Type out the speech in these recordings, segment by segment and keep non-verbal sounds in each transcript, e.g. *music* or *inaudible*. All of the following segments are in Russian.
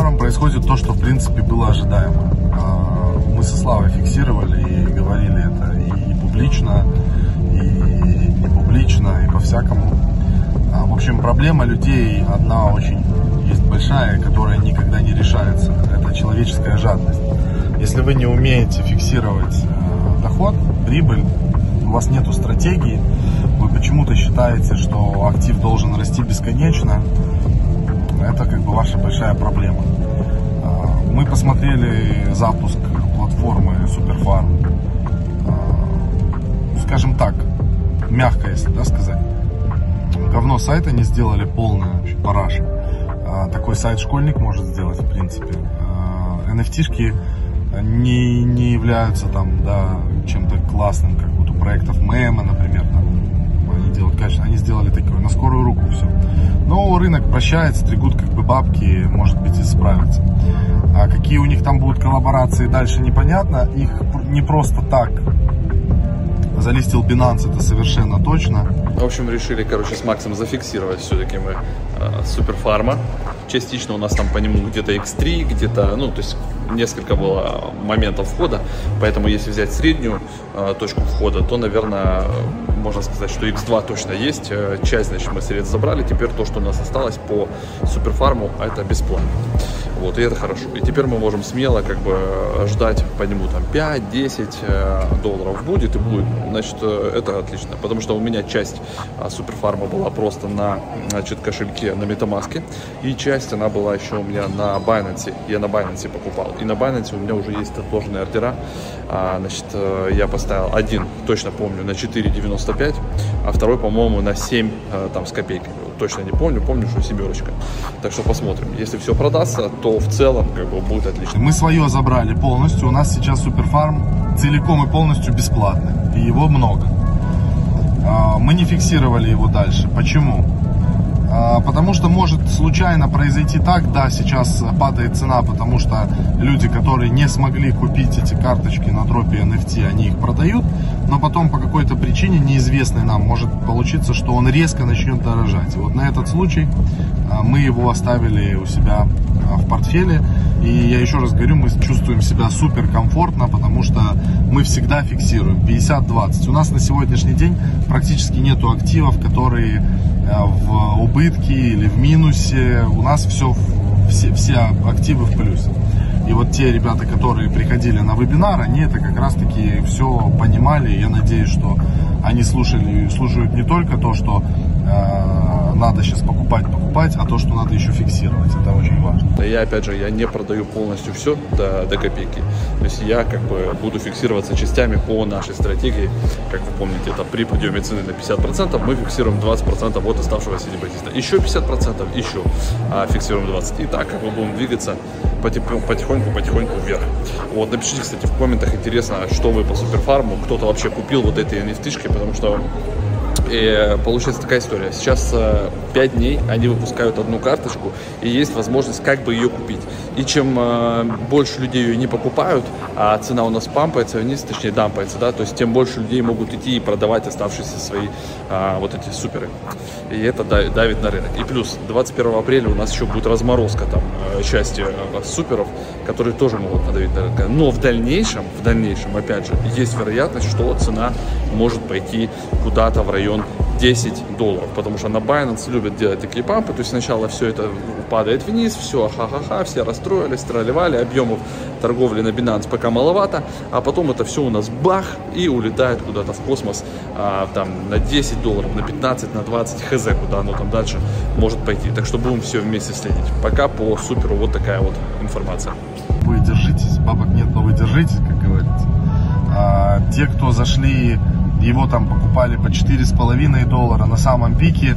суперфармом происходит то, что в принципе было ожидаемо. А, мы со Славой фиксировали и говорили это и публично, и не публично, и по-всякому. А, в общем, проблема людей одна очень есть большая, которая никогда не решается. Это человеческая жадность. Если вы не умеете фиксировать э, доход, прибыль, у вас нет стратегии, вы почему-то считаете, что актив должен расти бесконечно, это как бы ваша большая проблема. А, мы посмотрели запуск платформы Superfarm. А, скажем так, мягко, если да, сказать. Говно сайта не сделали полное, вообще параша. А, такой сайт школьник может сделать, в принципе. NFT-шки не, не являются там, да, чем-то классным, как вот у проектов мема, например, конечно, они сделали такое на скорую руку все. Но рынок прощается, стригут как бы бабки, может быть и справятся. А какие у них там будут коллаборации дальше непонятно. Их не просто так залистил Binance, это совершенно точно. В общем, решили, короче, с Максом зафиксировать все-таки мы э, суперфарма. Частично у нас там по нему где-то X3, где-то, ну, то есть несколько было моментов входа, поэтому если взять среднюю э, точку входа, то, наверное, можно сказать, что X2 точно есть. Э, часть, значит, мы средств забрали, теперь то, что у нас осталось по суперфарму, это бесплатно. Вот, и это хорошо. И теперь мы можем смело как бы ждать по нему там 5-10 э, долларов будет и будет. Значит, э, это отлично. Потому что у меня часть а, суперфарма была просто на значит, кошельке на Metamask. И часть она была еще у меня на Binance. Я на Binance покупал. И на Binance у меня уже есть отложенные ордера. А, значит, э, я поставил один, точно помню, на 4,95, а второй, по-моему, на 7 там с копейками точно не помню, помню, что семерочка. Так что посмотрим. Если все продастся, то в целом как бы будет отлично. Мы свое забрали полностью. У нас сейчас суперфарм целиком и полностью бесплатный. И его много. А, мы не фиксировали его дальше. Почему? А, потому что может случайно произойти так, да, сейчас падает цена, потому что люди, которые не смогли купить эти карточки на дропе NFT, они их продают, но потом по какой-то причине неизвестной нам может получиться, что он резко начнет дорожать. И вот на этот случай а, мы его оставили у себя а, в портфеле. И я еще раз говорю, мы чувствуем себя супер комфортно, потому что мы всегда фиксируем 50-20. У нас на сегодняшний день практически нету активов, которые в убытке или в минусе. У нас все, все, все активы в плюсе. И вот те ребята, которые приходили на вебинар, они это как раз таки все понимали. Я надеюсь, что они слушали, слушают не только то, что э, надо сейчас покупать, покупать, а то, что надо еще фиксировать. Это очень важно. Я, опять же, я не продаю полностью все до, до копейки. То есть я как бы буду фиксироваться частями по нашей стратегии. Как вы помните, это при подъеме цены на 50% мы фиксируем 20% от оставшегося депозита. Еще 50%, еще а фиксируем 20%. И так как мы будем двигаться потихоньку-потихоньку вверх. Вот, напишите, кстати, в комментах, интересно, что вы по суперфарму, кто-то вообще купил вот эти nft потому что и получается такая история. Сейчас 5 дней они выпускают одну карточку, и есть возможность как бы ее купить. И чем э, больше людей ее не покупают, а цена у нас пампается вниз, точнее дампается, да, то есть тем больше людей могут идти и продавать оставшиеся свои э, вот эти суперы. И это давит на рынок. И плюс 21 апреля у нас еще будет разморозка там э, части э, суперов, которые тоже могут надавить на рынок. Но в дальнейшем, в дальнейшем, опять же, есть вероятность, что цена может пойти куда-то в район 10 долларов, потому что на Binance любят делать такие пампы, то есть сначала все это падает вниз, все, ха-ха-ха, все расстроились, тролливали, объемов торговли на Binance пока маловато, а потом это все у нас бах и улетает куда-то в космос, а, там на 10 долларов, на 15, на 20, хз, куда оно там дальше может пойти. Так что будем все вместе следить. Пока по суперу вот такая вот информация. Вы держитесь, бабок нет, но вы держитесь, как говорится. А, те, кто зашли его там покупали по 4,5 доллара на самом пике.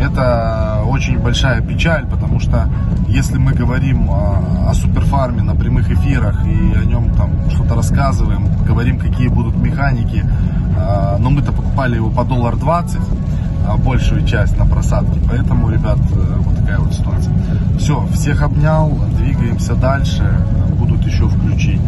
Это очень большая печаль, потому что если мы говорим о, о суперфарме на прямых эфирах и о нем там что-то рассказываем, говорим, какие будут механики, э, но мы-то покупали его по доллар 20, а большую часть на просадке, поэтому, ребят, э, вот такая вот ситуация. Все, всех обнял, двигаемся дальше, будут еще включения.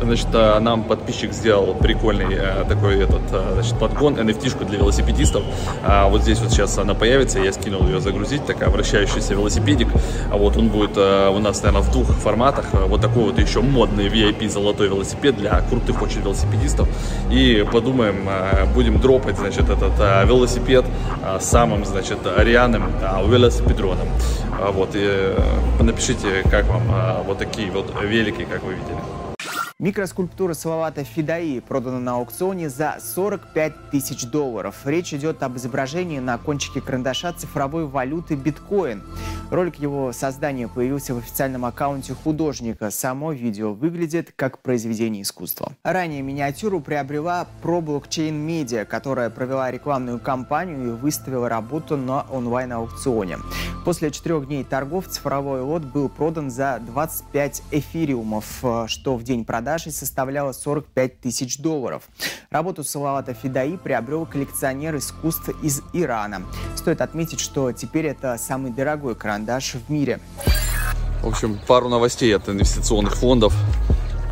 Значит, э, нам подписчик сделал прикольный э, такой этот, э, значит, подгон, NFT-шку для велосипедистов. А вот здесь вот сейчас она появится, я скинул ее загрузить, такая вращающийся велосипедик. А вот он будет у нас, наверное, в двух форматах. Вот такой вот еще модный VIP золотой велосипед для крутых очень велосипедистов. И подумаем, будем дропать, значит, этот велосипед самым, значит, рьяным велосипедроном. Вот, и напишите, как вам вот такие вот велики, как вы видели. Микроскульптура Салавата Фидаи продана на аукционе за 45 тысяч долларов. Речь идет об изображении на кончике карандаша цифровой валюты биткоин. Ролик его создания появился в официальном аккаунте художника. Само видео выглядит как произведение искусства. Ранее миниатюру приобрела ProBlockchain Media, которая провела рекламную кампанию и выставила работу на онлайн-аукционе. После четырех дней торгов цифровой лот был продан за 25 эфириумов, что в день продажи продажей составляла 45 тысяч долларов. Работу Салавата Фидаи приобрел коллекционер искусств из Ирана. Стоит отметить, что теперь это самый дорогой карандаш в мире. В общем, пару новостей от инвестиционных фондов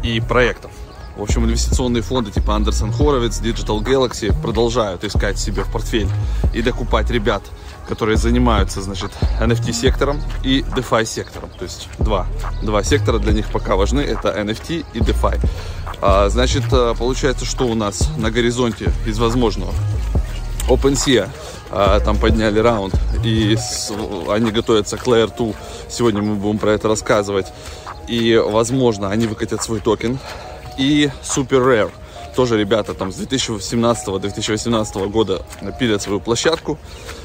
и проектов. В общем, инвестиционные фонды типа Anderson Horowitz, Digital Galaxy продолжают искать себе в портфель и докупать ребят, которые занимаются, значит, NFT-сектором и DeFi-сектором. То есть два, два сектора для них пока важны. Это NFT и DeFi. А, значит, э, получается, что у нас на горизонте из возможного? OpenSea а, там подняли раунд, и они готовятся к Layer 2. Сегодня мы будем про это рассказывать. И, возможно, они выкатят свой токен. И Super Rare тоже ребята там с 2017-2018 года пилят свою площадку.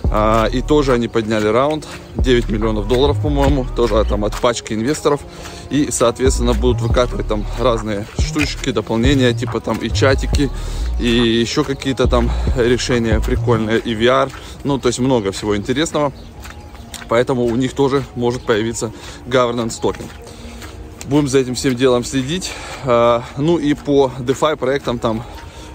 А, и тоже они подняли раунд, 9 миллионов долларов, по-моему, тоже там от пачки инвесторов. И, соответственно, будут выкатывать там разные штучки, дополнения, типа там и чатики, и еще какие-то там решения прикольные, и VR. Ну, то есть много всего интересного. Поэтому у них тоже может появиться governance токен. Будем за этим всем делом следить. А, ну и по DeFi проектам там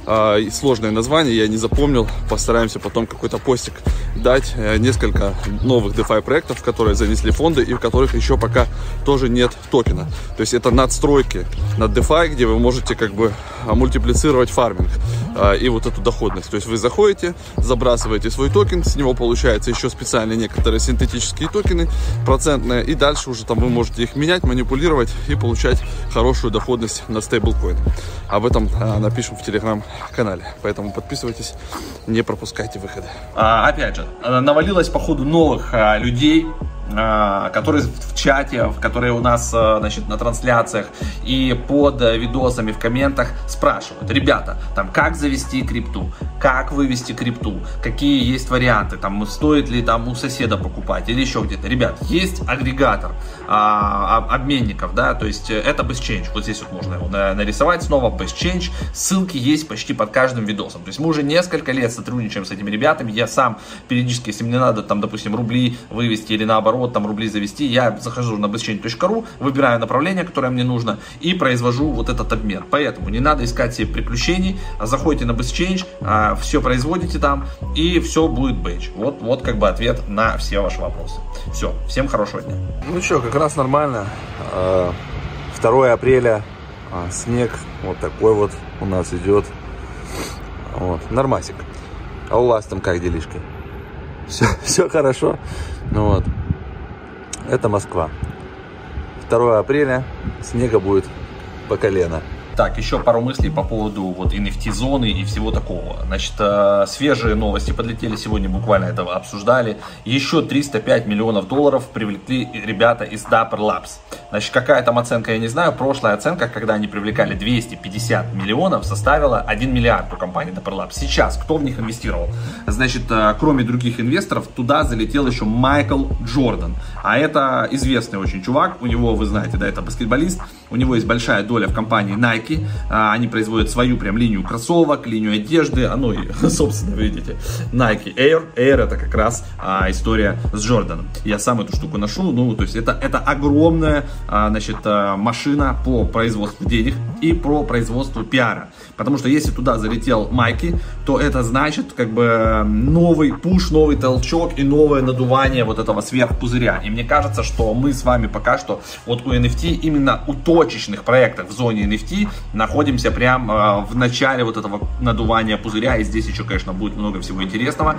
а, сложное название, я не запомнил. Постараемся потом какой-то постик дать. Э, несколько новых DeFi проектов, которые занесли фонды и в которых еще пока тоже нет токена. То есть это надстройки над DeFi, где вы можете как бы а, мультиплицировать фарминг и вот эту доходность. То есть вы заходите, забрасываете свой токен, с него получается еще специальные некоторые синтетические токены процентные, и дальше уже там вы можете их менять, манипулировать и получать хорошую доходность на стейблкоин. Об этом напишем в телеграм канале. Поэтому подписывайтесь, не пропускайте выходы. А, опять же, навалилось по ходу новых а, людей, а, которые в чате, которые у нас а, значит, на трансляциях и под видосами в комментах спрашивают, ребята, там как завести крипту, как вывести крипту, какие есть варианты, там стоит ли там у соседа покупать или еще где-то. Ребят, есть агрегатор а, обменников, да, то есть это BestChange, вот здесь вот можно его нарисовать снова, BestChange, ссылки есть почти под каждым видосом, то есть мы уже несколько лет сотрудничаем с этими ребятами, я сам периодически, если мне надо там, допустим, рубли вывести или наоборот, наоборот, там рубли завести, я захожу на bestchange.ru, выбираю направление, которое мне нужно, и произвожу вот этот обмен. Поэтому не надо искать себе приключений, а заходите на BestChange, а, все производите там, и все будет бейдж. Вот, вот как бы ответ на все ваши вопросы. Все, всем хорошего дня. Ну что, как раз нормально. 2 а, апреля, снег вот такой вот у нас идет. Вот, нормасик. А у вас там как делишки? Все, все хорошо. Ну вот. Это Москва. 2 апреля снега будет по колено. Так, еще пару мыслей по поводу вот NFT-зоны и всего такого. Значит, э, свежие новости подлетели сегодня, буквально этого обсуждали. Еще 305 миллионов долларов привлекли ребята из Dapper Labs. Значит, какая там оценка, я не знаю. Прошлая оценка, когда они привлекали 250 миллионов, составила 1 миллиард у компании Dapper Labs. Сейчас, кто в них инвестировал? Значит, э, кроме других инвесторов, туда залетел еще Майкл Джордан. А это известный очень чувак. У него, вы знаете, да, это баскетболист. У него есть большая доля в компании Nike. А, они производят свою прям линию кроссовок, линию одежды. А ну и, *laughs* собственно, видите, Nike Air. Air это как раз а, история с Джорданом. Я сам эту штуку ношу. Ну, то есть это, это огромная, а, значит, машина по производству денег и про производство пиара. Потому что если туда залетел Майки, то это значит как бы новый пуш, новый толчок и новое надувание вот этого сверхпузыря. И мне кажется, что мы с вами пока что вот у NFT именно у той точечных проектах в зоне NFT. Находимся прямо в начале вот этого надувания пузыря, и здесь еще, конечно, будет много всего интересного.